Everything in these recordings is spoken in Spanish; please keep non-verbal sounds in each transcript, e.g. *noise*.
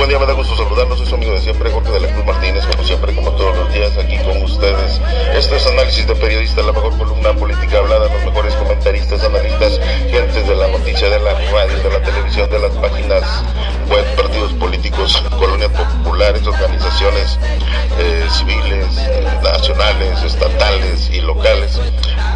buen día, me da gusto saludarlos. Soy su amigo de siempre, Jorge de la Cruz Martínez, como siempre, como todos los días, aquí con ustedes. Esto es Análisis de Periodista, la mejor columna política hablada, los mejores comentaristas, analistas, gentes de la noticia, de la radio, de la televisión, de las páginas web, partidos políticos, colonias populares, organizaciones eh, civiles, eh, nacionales, estatales y locales,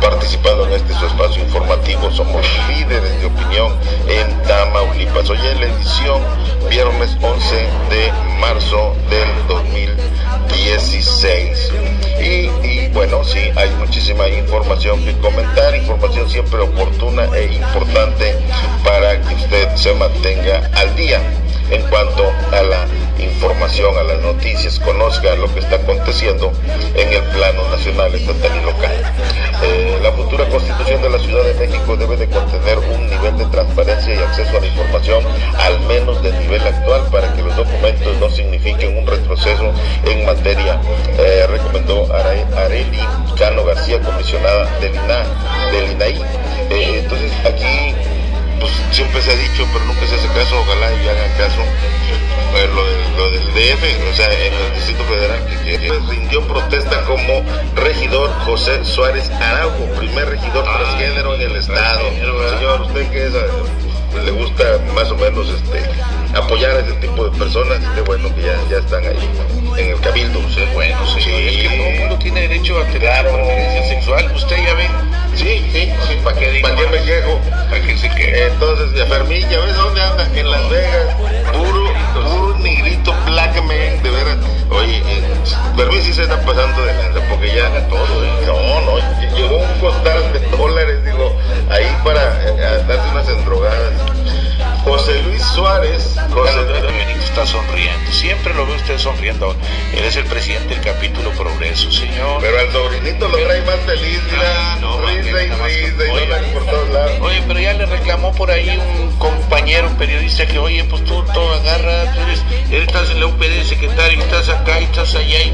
participando en este su espacio informativo. Somos líderes de opinión en Tamaulipas. Hoy en la edición viernes 11 de marzo del 2016. Y, y, bueno, sí, hay muchísima información que comentar, información siempre oportuna e importante para que usted se mantenga al día en cuanto a la información, a las noticias, conozca lo que está aconteciendo en el plano nacional, estatal y local. Eh, la futura constitución de la Ciudad de México debe de contener un nivel de transparencia y acceso a la información al menos del nivel actual para que los documentos no signifiquen un retroceso en materia, eh, recomendó Areli Cano García, comisionada del, del INAI. Eh, entonces aquí pues siempre se ha dicho, pero nunca se hace caso, ojalá y hagan caso, lo, de, lo, del DF, o sea, en el Distrito Federal, que, que rindió protesta como regidor José Suárez Araujo, primer regidor ah, transgénero en el Estado. Señor, usted es, le gusta más o menos este apoyar a ese tipo de personas, qué bueno que ya, ya están ahí en el cabildo. Sí, bueno, sí, sí. es que todo el mundo tiene derecho a tener claro. preferencia sexual, usted ya ve. Sí, sí, sí. ¿Para qué, ¿Pa qué me quejo? ¿Para qué se? Entonces, Fermín, ¿ya ves dónde anda? En Las Vegas, puro, puro negrito black man, de veras. Oye, eh, Fermín sí se está pasando de lanza, porque ya haga todo, ¿eh? No, no, llegó un costal de dólares, digo, ahí para eh, darse unas endrogadas. José Luis Suárez. José Benito está sonriendo. Siempre lo ve usted sonriendo. Él es el presidente del capítulo Progreso, señor. Pero al sobrinito lo trae más feliz, mira. Ah, no, risa y risa y no por todos lados. Oye, pero ya le reclamó por ahí un compañero, un periodista, que oye, pues tú todo agarra, tú eres, eres, estás en la UPD secretario, y estás acá y estás allá y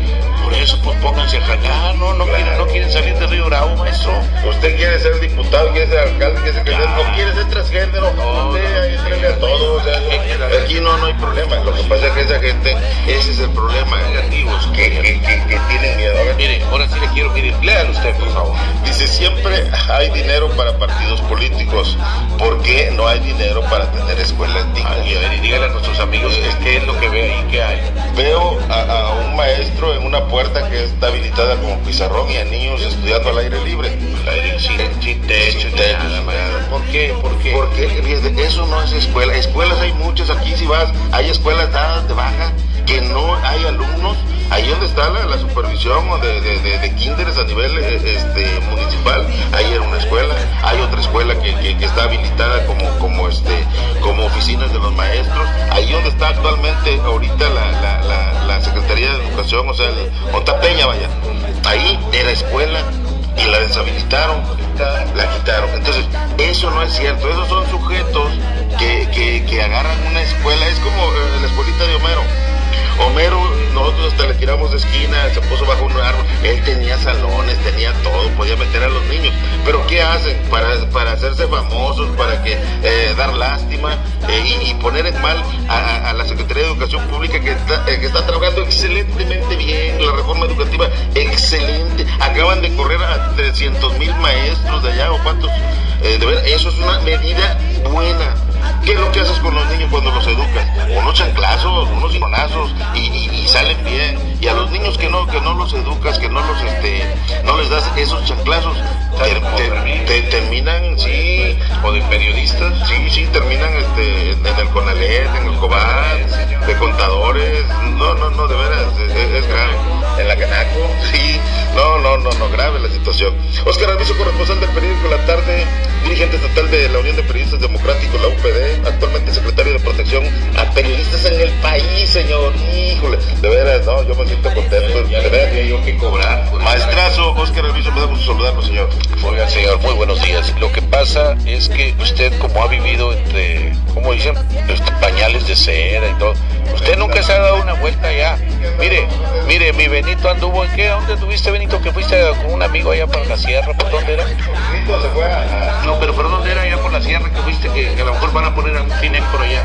por eso pues pónganse a jalar, no, no, claro. quieren, no quieren salir de Río Bravo, maestro. Usted quiere ser diputado, quiere ser alcalde, quiere ser claro. no quiere ser transgénero, no, usted no, a todos, o sea, aquí no, no hay problema, lo que pasa es que esa gente, ese es el problema, negativos, que, que, que, que tienen miedo. A ver. Mire, ahora sí le quiero pedir, léalo usted, por favor. Dice, siempre hay dinero para partidos políticos, ¿por qué no hay dinero para tener escuelas dignas? y a ver, y dígale a nuestros amigos, es qué es lo que ve ahí, qué hay. Veo a, a un maestro en una puerta que está habilitada como pizarrón y a niños estudiando al aire libre. Al aire sin, sin techo, sin techo, nada, ¿Por qué? ¿Por qué? Porque eso no es escuela. Escuelas hay muchas aquí, si vas, hay escuelas dadas de baja que no hay alumnos. Ahí donde está la, la supervisión de, de, de, de kinderes a nivel este, municipal, ahí era una escuela. Hay otra escuela que, que, está habilitada como, como, este, como oficinas de los maestros. Ahí donde está actualmente ahorita la, la, la, Secretaría de Educación, o sea, el Ontapeña, vaya. Ahí era escuela y la deshabilitaron, la quitaron. Entonces, eso no es cierto. Esos son sujetos que, que, que agarran una escuela. Es como eh, la escuelita de Homero. Homero, nosotros hasta le tiramos de esquina, se puso bajo un árbol, él tenía salones, tenía todo, podía meter a los niños. Pero ¿qué hacen? Para, para hacerse famosos, para que eh, dar lástima eh, y, poner en mal a, la Secretaría de Educación Pública que está, eh, que está trabajando excelentemente bien, la reforma educativa excelente. Acaban de correr a 300 mil maestros de allá o cuántos. de ver, eso es una medida buena ¿Qué es lo que haces con los niños? Unos chanclazos, unos limonazos y, y, y, salen bien. Y a los niños que no, que no los educas, que no los este, no les das esos chanclazos, te, te, te, terminan, sí, o de periodistas, sí, sí, terminan este, en el Conalet, en el Cobar, de contadores, no, no, no, de veras, es, es grave. En la Canaco, sí, no, no, no, no, grave la situación. Oscar Alviso, corresponsal del periódico La Tarde, dirigente estatal de la Unión de Periodistas Democráticos, la UPD, actualmente secretario de protección a periodistas en el país, señor. Híjole, de veras, no, yo me siento contento. De veras. yo que cobrar. Pues, Maestrazo, Oscar Alviso, me da gusto saludarlo, señor. Oiga, señor, muy buenos días. Lo que pasa es que usted, como ha vivido entre, ¿cómo dicen? Este, pañales de seda y todo, usted nunca se ha dado una vuelta allá. Mire, mire, mi Benito anduvo en qué? ¿Dónde tuviste, Benito? Que fuiste con un amigo allá por la sierra, ¿por dónde era? A... No, pero ¿por dónde era allá por la sierra que fuiste? Que, que a lo mejor van a poner a un cine por allá.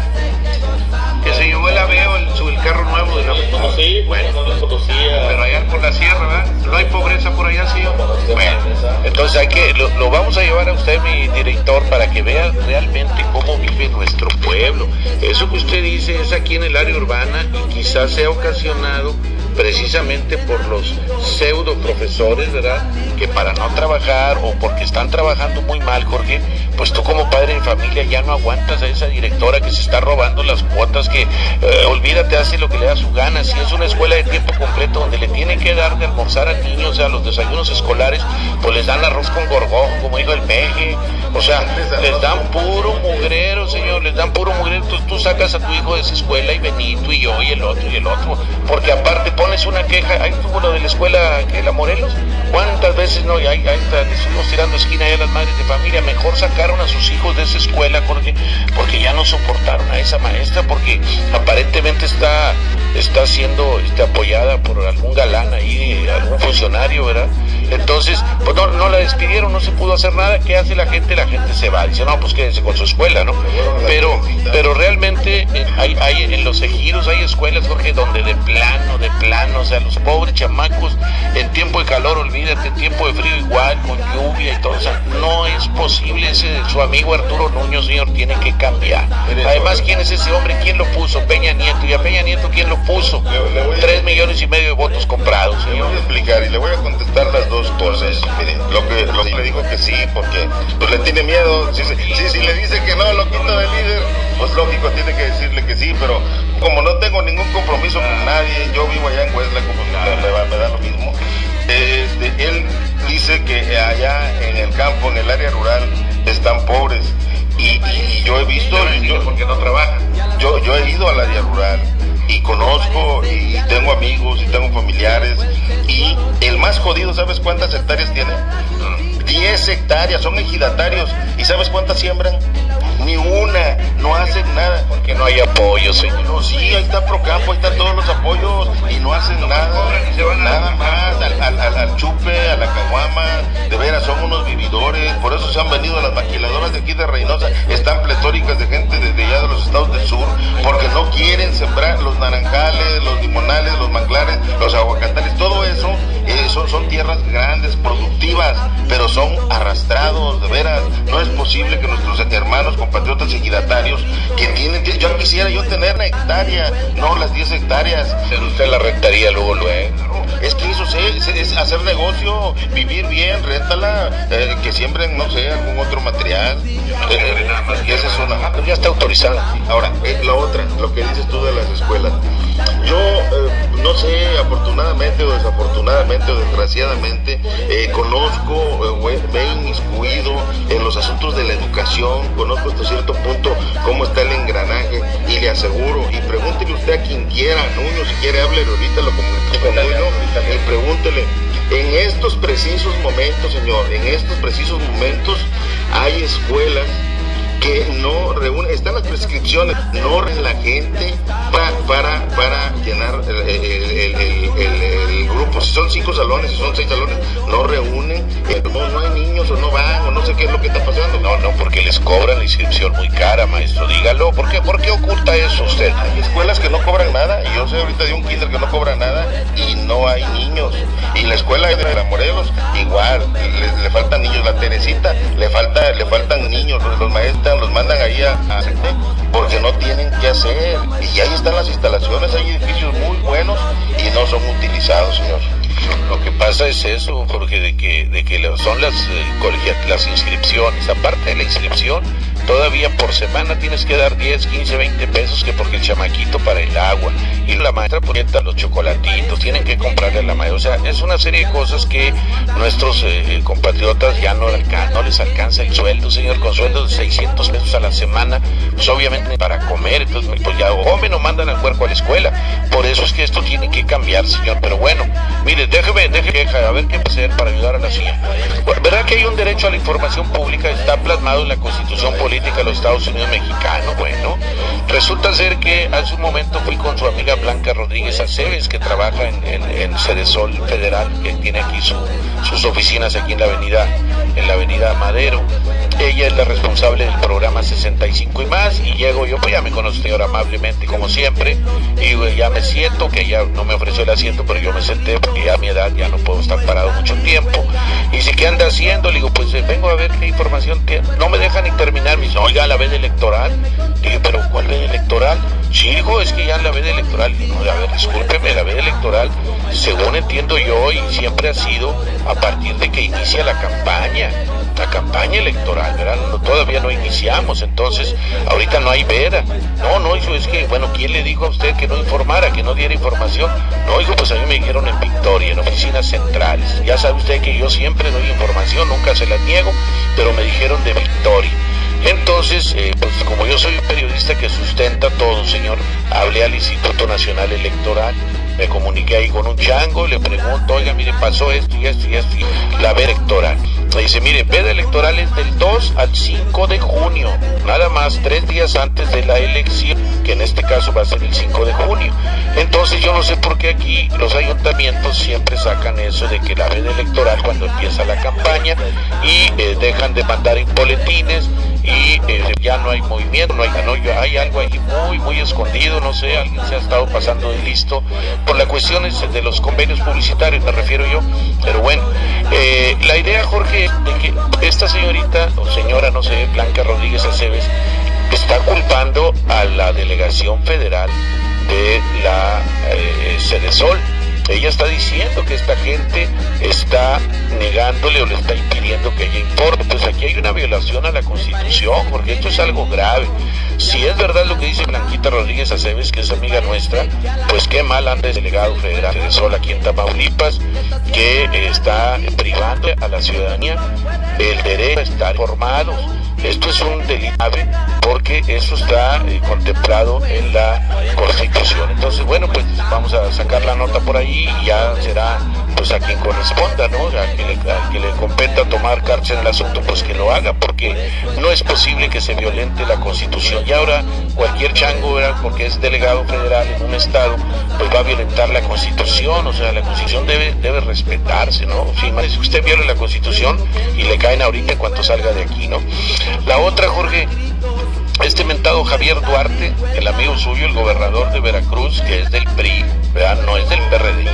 Que se llevó el aveo el el carro nuevo de la Sí, bueno. Pero allá por la sierra, ¿verdad? No hay pobreza por allá, sí. Bueno, entonces hay que, lo, lo, vamos a llevar a usted, mi director, para que vea realmente cómo vive nuestro pueblo. Eso que usted dice es aquí en el área urbana y quizás sea ocasionado precisamente por los pseudo profesores, ¿verdad? Que para no trabajar o porque están trabajando muy mal, Jorge, pues tú como padre de familia ya no aguantas a esa directora que se está robando las cuotas, que eh, olvídate, hace lo que le da su gana. Si es una escuela de tiempo completo donde le tienen que dar de almorzar a niños, o sea, los desayunos escolares, pues les dan arroz con gorgojo, como dijo el peje. O sea, les dan puro mugrero, señor, les dan puro mugrero. Entonces tú sacas a tu hijo de esa escuela y Benito y yo y el otro y el otro. Porque aparte pones una queja, ahí tuvo lo de la escuela, que la Morelos, ¿cuántas veces no? Y ahí, estuvimos tirando esquina a las madres de familia, mejor sacaron a sus hijos de esa escuela, Jorge, porque ya no soportaron a esa maestra, porque aparentemente está, está siendo este, apoyada por algún galán ahí, algún funcionario, ¿verdad? Entonces, pues no, no la despidieron, no se pudo hacer nada. ¿Qué hace la gente? La gente se va. Dice, no, pues quédense con su escuela, ¿no? Pero, pero realmente eh, hay, hay, en los ejidos hay escuelas, Jorge, donde de plano, de plano, o sea, los pobres chamacos, en tiempo de calor, olvídate, en tiempo de frío igual, con lluvia y todo. O sea, no es posible. Ese, su amigo Arturo Nuño, señor, tiene que cambiar. Además, ¿quién es ese hombre? ¿Quién lo puso? Peña Nieto. ¿Y a Peña Nieto quién lo puso? Tres millones y medio de votos comprados, señor. Le voy a explicar y le voy a contestar las dos cosas. Mire, lo que, lo que le dijo que sí, porque pues le tiene miedo. Si, si, si le dice que no, lo quita de líder, pues lógico, tiene que decirle que sí, pero como no tengo ningún compromiso con nadie, yo vivo allá en Huesla, como me, me da lo mismo. Este, él dice que allá en el campo, en el área rural, están pobres. Y, yo he visto. Yo, porque no trabaja. Yo, yo he ido al área rural y conozco y tengo amigos y tengo familiares. Y el más jodido, ¿sabes cuántas hectáreas tiene? 10 hectáreas, son ejidatarios. ¿Y sabes cuántas siembran? Ni una, no hacen nada. Porque no hay apoyo, señor. No, sí, ahí está Procampo, ahí están todos los apoyos y no hacen nada. Nada más, al, al, al, chupe, a la caguama. De veras, son unos vividores. Por eso se han venido las maquiladoras de aquí de Reynosa. Están pletóricas de gente desde allá de los estados del sur. Porque no quieren sembrar los naranjales, los limonales, los manglares, los aguacatales. Todo eso eh, son, son tierras grandes, productivas, pero son arrastrados, de veras. No es posible que nuestros hermanos, compatriotas ejidatarios, que tienen, yo quisiera yo tener una hectárea, no las 10 hectáreas. Pero usted la rentaría luego, luego. Es que eso es, es hacer negocio, vivir bien, réntala, eh, que siembren, no sé, algún otro material. Eh, esa es una. ya está autorizada. Ahora, eh, la otra, lo que dices tú de las escuelas. Yo, afortunadamente o desafortunadamente o desgraciadamente, conozco, me he inmiscuido en los asuntos de la educación, conozco hasta cierto punto cómo está el engranaje y le aseguro, y pregúntele usted a quien quiera, Nuño, si quiere, hable ahorita, lo comunico con Nuño, y pregúntele, en estos precisos momentos, señor, en estos precisos momentos hay escuelas que no reúnen, están las prescripciones, no la gente para, para, para llenar el, el, el, grupo. Si son cinco salones, si son seis salones, no reúnen, no, no hay niños o no van o no sé qué es lo que está pasando. No, no, porque les cobran la inscripción muy cara, maestro, dígalo. ¿Por qué, ¿Por qué oculta eso usted? Hay escuelas que no cobran nada, y yo sé ahorita de un kinder que no cobra nada y no hay niños. Y la escuela de la Morelos, igual, le, le faltan niños. La Teresita, le falta, le faltan niños, los maestros los mandan ahí a, a, porque no tienen qué hacer. Y ahí están las instalaciones, hay edificios muy buenos y no son utilizados, señor. Lo que pasa es eso, Jorge, de que, de que son las, eh, las inscripciones. Aparte de la inscripción, todavía por semana tienes que dar 10, 15, 20 pesos que porque el chamaquito para el agua y la maestra ponienta los chocolatitos, tienen que comprarle a la maestra. O sea, es una serie de cosas que nuestros eh, compatriotas ya no, les alcanza el sueldo, señor, con sueldos de 600 pesos a la semana, pues obviamente para comer, entonces pues ya o mandan al cuerpo a la escuela. Por eso es que esto tiene que cambiar, señor. Pero bueno, mire, déjeme, déjeme, a ver qué hacer para ayudar a la CIA. ¿Verdad que hay un derecho a la información pública? Está plasmado en la Constitución Política de los Estados Unidos Mexicanos. Bueno, resulta ser que hace un momento fui con su amiga Blanca Rodríguez Aceves, que trabaja en, en, en Cedesol Federal, que tiene aquí su, sus oficinas aquí en la avenida, en la avenida Madero. Ella es la responsable del programa 65 y más, y llego yo, pues ya me conoce señor amablemente como siempre, y ya me siento, que ella no me ofreció el asiento, pero yo me senté porque ya a mi edad ya no puedo estar parado mucho tiempo, y si qué anda haciendo, le digo, pues eh, vengo a ver qué información tiene, no me deja ni terminar, me dice, oiga, la veda electoral, dije, pero ¿cuál veda electoral? Sí, hijo, es que ya la veda electoral, a ver, discúlpeme, la veda electoral, según entiendo yo, y siempre ha sido a partir de que inicia la campaña, la campaña electoral, ¿verdad? todavía no iniciamos, entonces ahorita no hay veda. No, no, hijo, es que, bueno, ¿quién le dijo a usted que no informara, que no diera información? No, hijo, pues a mí me dijeron en Victoria, en oficinas centrales. Ya sabe usted que yo siempre doy información, nunca se la niego, pero me dijeron de Victoria. Entonces, eh, pues como yo soy un periodista que sustenta todo, señor, hablé al Instituto Nacional Electoral, me comuniqué ahí con un chango, le pregunto, oiga, mire, pasó esto y esto y esto, la veda electoral. Me dice, mire, veda electoral es del 2 al 5 de junio, nada más tres días antes de la elección, que en este caso va a ser el 5 de junio. Entonces yo no sé por qué aquí los ayuntamientos siempre sacan eso de que la veda electoral cuando empieza la campaña y eh, dejan de mandar en boletines y eh, ya no hay movimiento, no hay, no, hay algo ahí muy, muy escondido, no sé, alguien se ha estado pasando de listo por las cuestiones de los convenios publicitarios, me refiero yo, pero bueno, eh, la idea, Jorge, de que esta señorita, o señora, no sé, Blanca Rodríguez Aceves, está culpando a la delegación federal de la eh, Sol ella está diciendo que esta gente está negándole o le está impidiendo que ella informe. Pues aquí hay una violación a la Constitución, porque esto es algo grave. Si es verdad lo que dice Blanquita Rodríguez Aceves, que es amiga nuestra, pues qué mal anda el delegado federal de Sol aquí en Tamaulipas, que está privando a la ciudadanía el derecho a estar informados esto es un delito porque eso está eh, contemplado en la Constitución. Entonces, bueno, pues vamos a sacar la nota por ahí y ya será pues a quien corresponda, ¿no? A quien le, que le competa tomar cárcel en el asunto, pues que lo haga, porque no es posible que se violente la Constitución. Y ahora cualquier chango, ¿verdad? porque es delegado federal en un estado, pues va a violentar la Constitución, o sea, la Constitución debe, debe respetarse, ¿no? Si usted viola la Constitución y le caen ahorita en cuanto salga de aquí, ¿no? La otra, Jorge, este mentado Javier Duarte, el amigo suyo, el gobernador de Veracruz, que es del PRI, no es del PRD.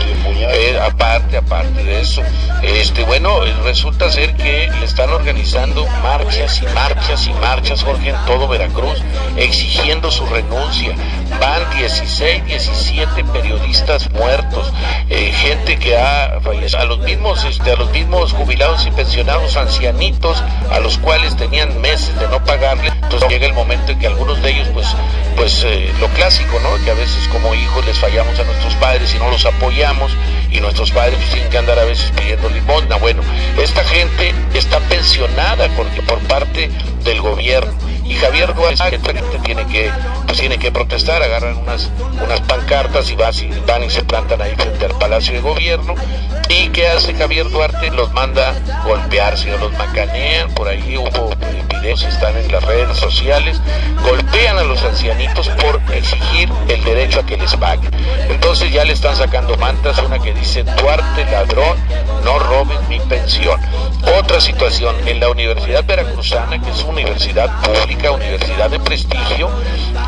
Eh, aparte, aparte de eso, este, bueno, resulta ser que le están organizando marchas y marchas y marchas, Jorge, en todo Veracruz, exigiendo su renuncia. Van 16, 17 periodistas muertos, eh, gente que ha fallecido, a los mismos, este, a los mismos jubilados y pensionados ancianitos, a los cuales tenían meses de no pagarle, entonces llega el momento en que algunos de ellos, pues, pues eh, lo clásico, ¿no? Que a veces como hijos les fallamos a padres y no los apoyamos y nuestros padres pues, tienen que andar a veces pidiendo limosna. Bueno, esta gente está pensionada porque por parte del gobierno y Javier Duarte tiene que pues tiene que protestar, agarran unas unas pancartas y van, y se plantan ahí frente al Palacio de Gobierno. Y qué hace Javier Duarte los manda golpearse o los macanean. Por ahí hubo videos están en las redes sociales. Golpean a los ancianitos por exigir el derecho a que les paguen. Entonces ya le están sacando mantas una que dice Duarte ladrón no robes mi pensión otra situación en la Universidad Veracruzana que es una universidad pública universidad de prestigio,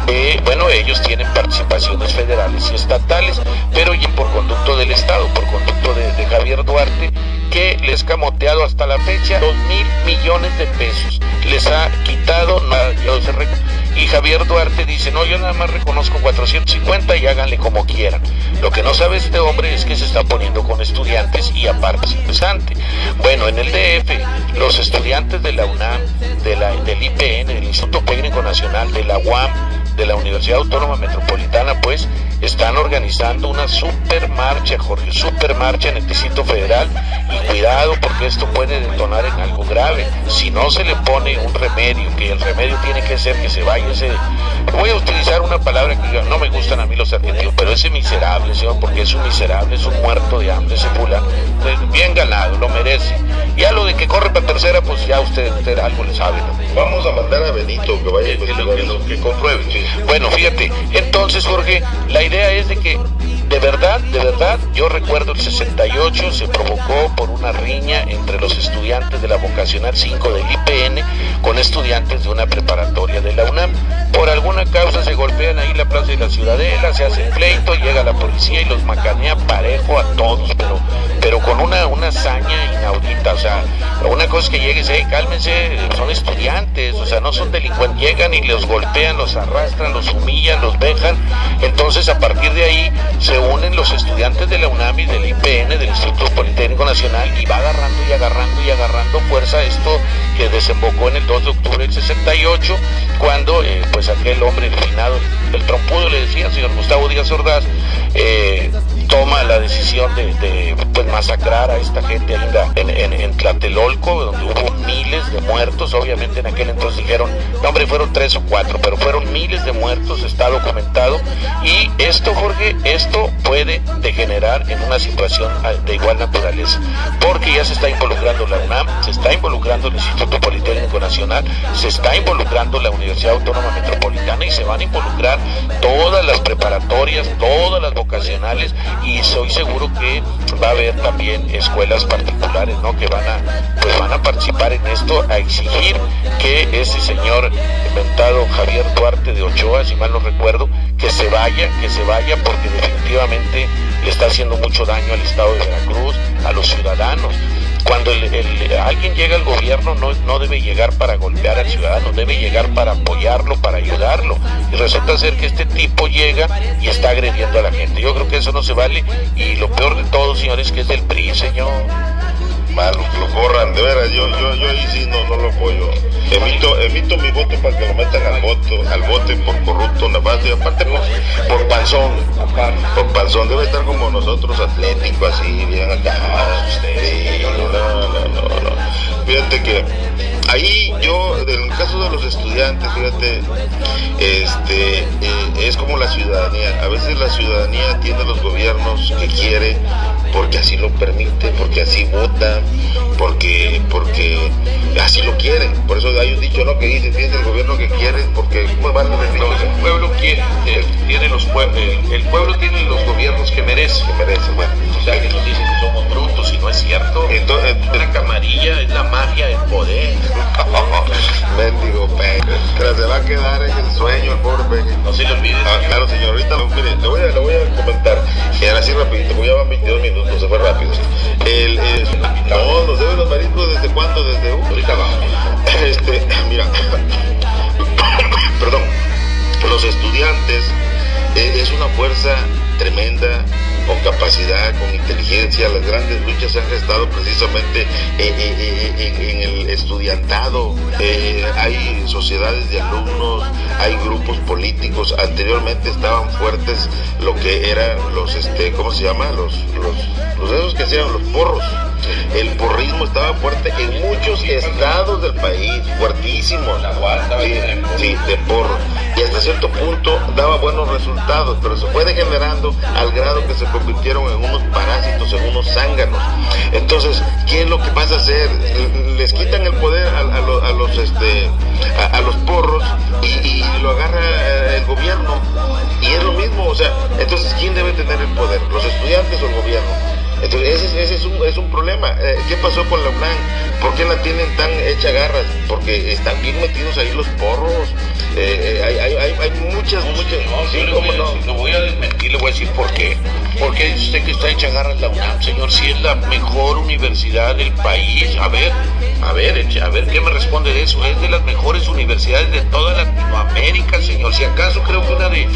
eh, bueno, ellos tienen participaciones federales y estatales, pero y por conducto del Estado, por conducto de, Javier Duarte, que les ha camoteado hasta la fecha dos mil millones de pesos. Les ha quitado, y Javier Duarte dice, no, yo nada más reconozco 450 y háganle como quieran. Lo que no sabe este hombre es que se está poniendo con estudiantes y aparte es interesante. Bueno, en el DF, los estudiantes de la UNAM, de la, del IPN, del Instituto Técnico Nacional, de la UAM, de la Universidad Autónoma Metropolitana, pues están organizando una super marcha, Jorge, super marcha en el Distrito Federal y cuidado porque esto puede detonar en algo grave. Si no se le pone un remedio, que el remedio tiene que ser que se vaya ese, voy a utilizar una palabra que no me gustan a mí los adjetivos, pero ese miserable, señor, porque es un miserable, es un muerto de hambre, ese fulano, pues, bien ganado, lo merece. Y a lo de que corre para tercera, pues ya usted, algo le sabe. Vamos a mandar a Benito que vaya a que, que, que compruebe. Bueno, fíjate, entonces Jorge, la idea es de que de verdad, de verdad, yo recuerdo el 68 se provocó por una riña entre los estudiantes de la vocacional 5 del IPN con estudiantes de una preparatoria de la UNAM. Por alguna causa se golpean ahí la plaza de la Ciudadela, se hace pleito, llega la policía y los macanea parejo a todos, pero, pero con una, una hazaña inaudita. O sea, una cosa es que llegues, eh, cálmense, son estudiantes, o sea, no son delincuentes, llegan y los golpean, los arrastran, los humillan, los dejan. Entonces, a partir de ahí se unen los estudiantes de la UNAM y del IPN, del Instituto Politécnico Nacional, y va agarrando y agarrando y agarrando fuerza esto que desembocó en el 2 de octubre del 68, cuando eh, pues aquel hombre eliminado, el trompudo le decía, señor Gustavo Díaz Ordaz, eh, toma la decisión de, pues, masacrar a esta gente en, en, en, Tlatelolco, donde hubo miles de muertos. Obviamente en aquel entonces dijeron, no hombre, fueron tres o cuatro, pero fueron miles de muertos, está documentado. Y esto, Jorge, esto puede degenerar en una situación de igual naturaleza, porque ya se está involucrando la UNAM, se está involucrando el Instituto Politécnico Nacional, se está involucrando la Universidad Autónoma Metropolitana y se van a involucrar todas las preparatorias, todas las vocacionales y soy seguro que va a haber también escuelas particulares, ¿no? Que van a, pues van a participar en esto, a exigir que ese señor inventado Javier Duarte de Ochoa, si mal no recuerdo, que se vaya, que se vaya porque definitivamente le está haciendo mucho daño al Estado de Veracruz, a los ciudadanos. Cuando alguien llega al gobierno no, no debe llegar para golpear al ciudadano, debe llegar para apoyarlo, para ayudarlo. Y resulta ser que este tipo llega y está agrediendo a la gente. Yo creo que eso no se vale. Y lo peor de todo, señores, que es del PRI, señor malo, lo corran, de veras, yo, yo, yo ahí sí no, no lo apoyo. Emito, emito mi voto para que lo metan al voto, al bote por corrupto, nefasto, y aparte por, por panzón, por panzón, debe estar como nosotros, atlético, así, bien acá. Sí, no, no, no, no. Fíjate que ahí yo, en el caso de los estudiantes, fíjate, este, eh, es como la ciudadanía. A veces la ciudadanía tiene los gobiernos que quiere porque así lo permite, porque así vota, porque, porque así lo quieren. Por eso hay un dicho ¿no? que dice, tienes el gobierno que quieres, porque ¿cómo van El pueblo quiere, eh, tiene los el, el, pueblo tiene los gobiernos que merece. Que merece, bueno. O sea, que nos dicen que somos brutos y no es cierto. Entonces, la camarilla es la mafia del poder. *laughs* Mendigo. Que se va a quedar en el sueño el pobre. No se le olvide. Ah, claro, señorita, mire, le voy a, le voy a comentar. Y ahora sí rapidito, voy a llevar 22 minutos, se fue rápido. El, el, no, nos deben los mariscos desde cuándo, desde uh, ahorita vamos. *coughs* Este, *coughs* mira, *coughs* perdón, los estudiantes eh, es una fuerza tremenda con capacidad, con inteligencia. Las grandes luchas se han gestado precisamente eh, eh, eh, en el estudiantado. hay sociedades de alumnos, hay grupos políticos. Anteriormente estaban fuertes lo que eran los, este, ¿cómo se llama? Los, los, los esos que hacían los porros. El porrismo estaba fuerte en muchos estados del país, fuertísimos. Sí, sí, de porro. Y hasta cierto punto daba buenos resultados, pero se fue degenerando al grado que se convirtieron en unos parásitos, en unos zánganos. Entonces, ¿qué es lo que vas a hacer? Les quitan el poder a, a, los, a los, este, a, a los porros y, y, lo agarra el gobierno. Y es lo mismo, o sea, entonces, ¿quién debe tener el poder? ¿Los estudiantes o el gobierno? Entonces, ese, ese es, un, es, un, problema. Eh, ¿Qué pasó con la UNAM? ¿Por qué la tienen tan hecha garras? Porque están bien metidos ahí los porros. Eh, hay, hay, hay, hay, muchas, muchas. No, sí, ¿cómo no? Lo voy a desmentir, le voy a decir por qué. Porque dice usted que está hecha garras la UNAM, señor, si es la mejor universidad del país. A ver, a ver, a ver, ¿qué me responde de eso? Es de las mejores universidades de toda Latinoamérica, señor. Si acaso creo que una de,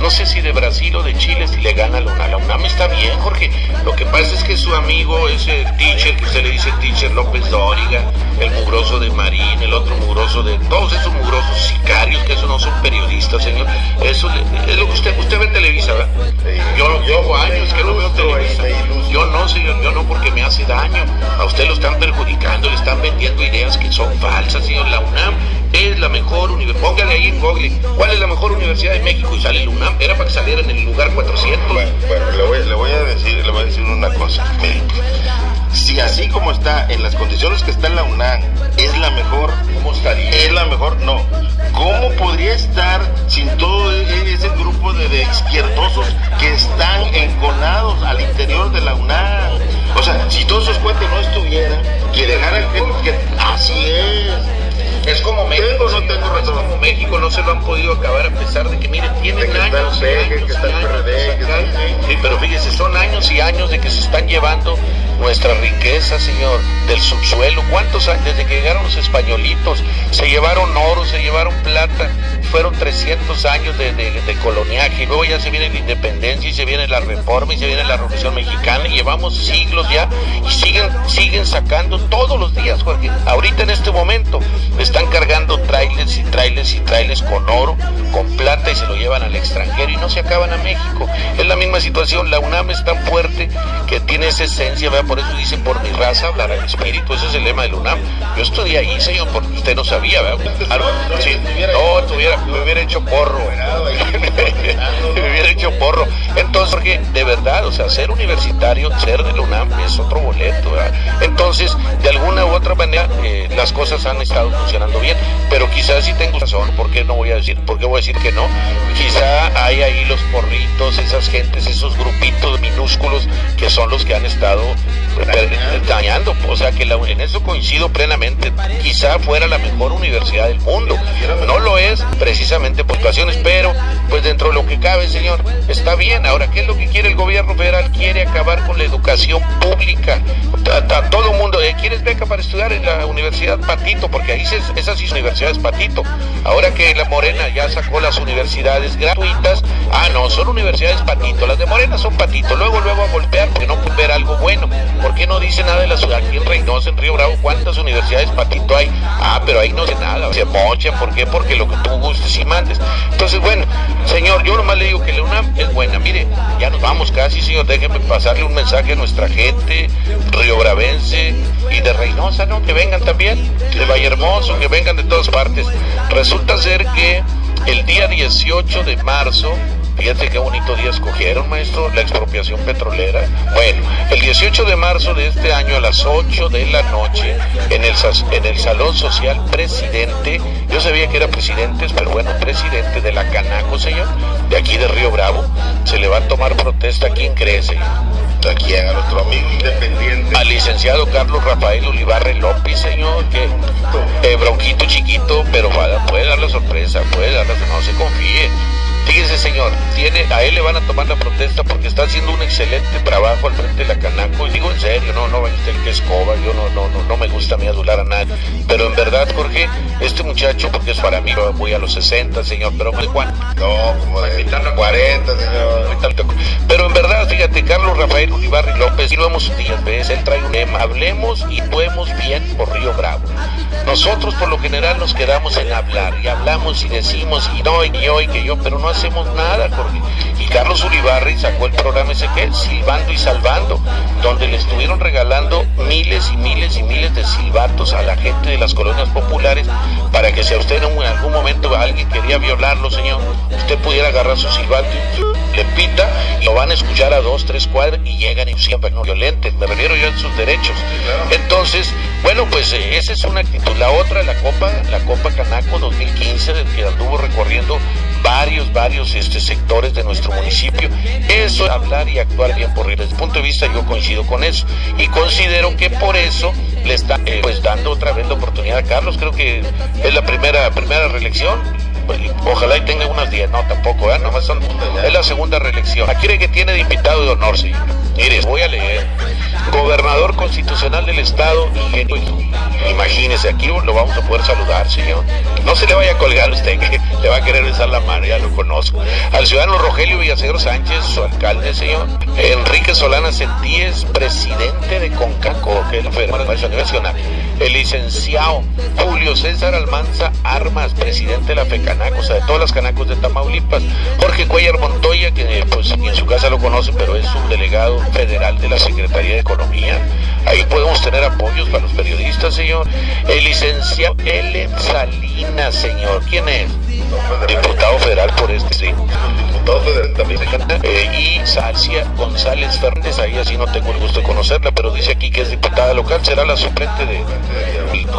no sé si de Brasil o de Chile, si le gana a la UNAM. La UNAM está bien, Jorge. Lo que pasa es que su amigo, ese teacher, que usted le dice teacher López Dóriga, el mugroso de Marín, el otro mugroso de, todos esos mugrosos sicarios, que eso no son periodistas, señor. Eso es lo que usted, usted ve Televisa, ¿verdad? Yo, yo años que no veo Televisa. Yo no, señor, yo no porque me hace daño. A usted lo están perjudicando, le están vendiendo ideas que son falsas, señor. La UNAM es la mejor universidad. Póngale ahí en Google, ¿cuál es la mejor universidad de México? Y sale la UNAM. Era para que saliera en el lugar 400. Bueno, bueno le, voy, le, voy, a decir, le voy a decir una cosa. Mire, si así como está, en las condiciones que está en la UNAM, es la mejor. ¿Cómo estaría? Es la mejor, no. ¿Cómo podría estar sin todo e-, ese grupo de, de izquierdosos que están enconados al interior de la UNAM. O sea, si todos esos cuentos no estuvieran, que dejaran que, que así es. Es como México. ¿Tengo no tengo es razón? como México no se lo han podido acabar a pesar de que, miren, tienen que está el años y PG, años que está y el PRD, que está- acá. Sí, pero fíjese, son años y años de que se están llevando nuestra riqueza, señor, del subsuelo. ¿Cuántos años? Desde que llegaron los españolitos, se llevaron oro, se llevaron plata. Fueron 300 años de, de- de coloniaje. Y luego ya se viene la independencia y se viene la reforma y se viene la revolución mexicana. Y llevamos siglos ya y siguen, siguen sacando todos los días, Jorge. Ahorita en este momento están cargando trailers y trailers y trailers con oro, con plata y se lo llevan al extranjero y no se acaban a México. Es la misma situación. La UNAM es tan fuerte que tiene esa esencia, ¿verdad? Por eso dicen por mi raza hablará el espíritu. Ese es el lema de la UNAM. Yo estudié ahí, señor, porque usted no sabía, ¿verdad? No, tuviera, me hubiera hecho porro. *laughs* me hubiera hecho porro. Entonces, Jorge, de verdad, o sea, ser universitario, ser de la UNAM es otro boleto, ¿verdad? Entonces, de alguna u otra manera, eh, las cosas han estado funcionando bien, pero quizás sí tengo razón, ¿por qué no voy a decir, por qué voy a decir que no? Quizá hay ahí los porritos, esas gentes, esos grupitos minúsculos que son los que han estado dañando, o sea que la- en eso coincido plenamente, quizá fuera la mejor universidad del mundo, no lo es precisamente por ocasiones, pero pues dentro de lo que cabe, señor, está bien, ahora, ¿qué es lo que quiere el gobierno federal? Quiere acabar con la educación pública, ta- todo mundo, eh, ¿quieres beca para estudiar en la Universidad Patito? Porque ahí se, esas sí universidades Patito, ahora que la Morena ya sacó las universidades gratuitas, ah no, son universidades Patito, las de Morena son Patito, luego luego a golpear porque no ver algo bueno, ¿por qué no dice nada de la ciudad? Aquí en Reynosa, en Río Bravo, ¿cuántas universidades Patito hay? Ah, pero ahí no dice nada, se mochan, ¿por qué? Porque lo que tú gustes y mandes. Entonces, bueno, señor, yo nomás le digo que la UNAM es buena, mire, ya nos vamos casi, señor, déjeme pasarle un mensaje a nuestra gente, riobravense y de Reynosa, ¿no? Que vengan también, de Vallehermoso, que vengan de todas partes. Resulta ser que el día 18 de marzo, Fíjate qué bonito día escogieron, maestro, la expropiación petrolera. Bueno, el 18 de marzo de este año a las 8 de la noche, en el, en el Salón Social Presidente, yo sabía que era presidentes, pero bueno, presidente de la Canaco, señor, de aquí de Río Bravo, se le va a tomar protesta. ¿Quién cree, señor? ¿A quién? A nuestro amigo independiente. Al licenciado Carlos Rafael Olivarre López, señor, que eh, bronquito chiquito, pero puede dar la sorpresa, puede dar la no se confíe. Fíjese, señor, tiene, a él le van a tomar la protesta porque está haciendo un excelente trabajo al frente de la Canaco. Y digo en serio, no, no vaya usted el que escoba, yo no, no, no, no me gusta a mí adular a nadie. Pero en verdad, Jorge, este muchacho, porque es para mí, voy a los 60, señor, pero ¿de cuánto? No, como de 40, señor. Pero en verdad, fíjate, Carlos Rafael Ulibarri López, y lo hemos días veces, él trae un lema, hablemos y podemos bien por Río Bravo. Nosotros por lo general nos quedamos en hablar y hablamos y decimos y no y yo y que yo, pero no hacemos nada, Jorge. Y Carlos Ulibarri sacó el programa ese que Silbando y Salvando, donde le estuvieron regalando miles y miles y miles de silbatos a la gente de las colonias populares para que si a usted en algún momento alguien quería violarlo, señor, usted pudiera agarrar su silbato y le pita y lo van a escuchar a dos, tres cuadras y llegan y siempre no violenten. Me refiero yo a sus derechos. Entonces, bueno, pues eh, esa es una actitud. La otra, la Copa, la Copa Canaco 2015, del que anduvo recorriendo varios, varios este, sectores de nuestro municipio. Eso es hablar y actuar bien por Río. Desde el punto de vista yo coincido con eso. Y considero que por eso le están eh, pues dando otra vez la oportunidad a Carlos. Creo que es la primera, primera reelección. Pues, Ojalá y tenga unas 10, no, tampoco, ¿eh? Nomás son, es la segunda reelección. Aquí que tiene de invitado de honor, señor. Mire, voy a leer. Gobernador constitucional del estado. Imagínese, aquí lo vamos a poder saludar, señor. No se le vaya a colgar usted, *laughs* que le va a querer besar la mano, ya lo conozco. Al ciudadano Rogelio Villaseñor Sánchez, su alcalde, señor. Enrique Solana Sentíes, presidente de CONCACO, que es la Federación Nacional. El licenciado Julio César Almanza Armas, presidente de la FECANACO, o sea, de todas las canacos de Tamaulipas. Jorge Cuellar Montoya, que pues en su casa lo conoce, pero es subdelegado federal de la Secretaría de Economía. Ahí podemos tener apoyos para los periodistas, señor. Señor. El licenciado Ellen Salinas, señor. ¿Quién es? Diputado federal por este, sí. Diputado federal también. Eh, y Salcia González Fernández, ahí así no tengo el gusto de conocerla, pero dice aquí que es diputada local, será la suplente de,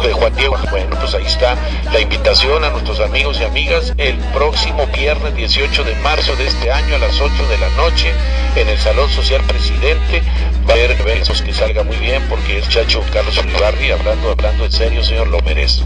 de Juan Diego. Bueno, pues ahí está la invitación a nuestros amigos y amigas el próximo viernes 18 de marzo de este año a las 8 de la noche en el Salón Social Presidente. Va a haber eventos que salga muy bien porque el chacho Carlos Ulibarri, hablando, hablando en serio, señor, lo merece.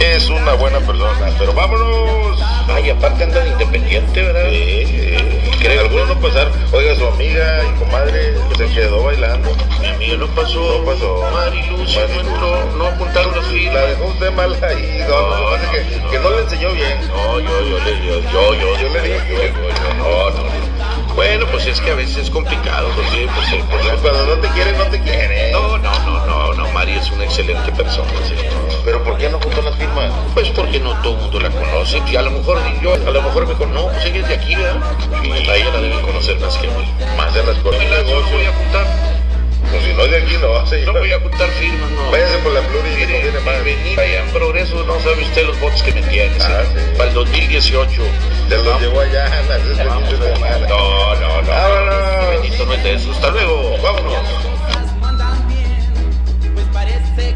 Es una buena persona, pero vámonos. Ay, aparte anda de independiente, ¿verdad? Sí, sí. Que algunos no pasar. Oiga, su amiga y comadre se quedó bailando. Mi amiga no pasó. No pasó. Marilu se Marilu. encontró, no apuntaron las La firmas. dejó usted mal ahí. No, no, No, que, no, que no le enseñó bien. No, yo, yo, le- yo, yo, yo, Yo le dije. yo, yo, yo, no, no, no. Bueno, pues es que a veces es complicado, porque pues, pues, Cuando no te quieren, no te quieren. no, no, no, no, no, Mari es una excelente persona, señor. Pero ¿por qué no juntó las firmas? Pues porque no todo el mundo la conoce, y a lo mejor yo, a lo mejor me conoce, no, pues ella es de aquí, ¿verdad? A ella la deben conocer más que a mí. Más de las cosas. No voy a juntar, Pues si no es de aquí, no. señor. no voy a juntar firmas, no. Váyase por la pluri y Mire, conviene más. venir allá en progreso, no sabe usted los votos que me tienes. Ah, sí. Para el 2018. Se los Vamos. llevó allá las semana. No, no, no. Vámonos. Benito no es de eso. Hasta luego. Vámonos.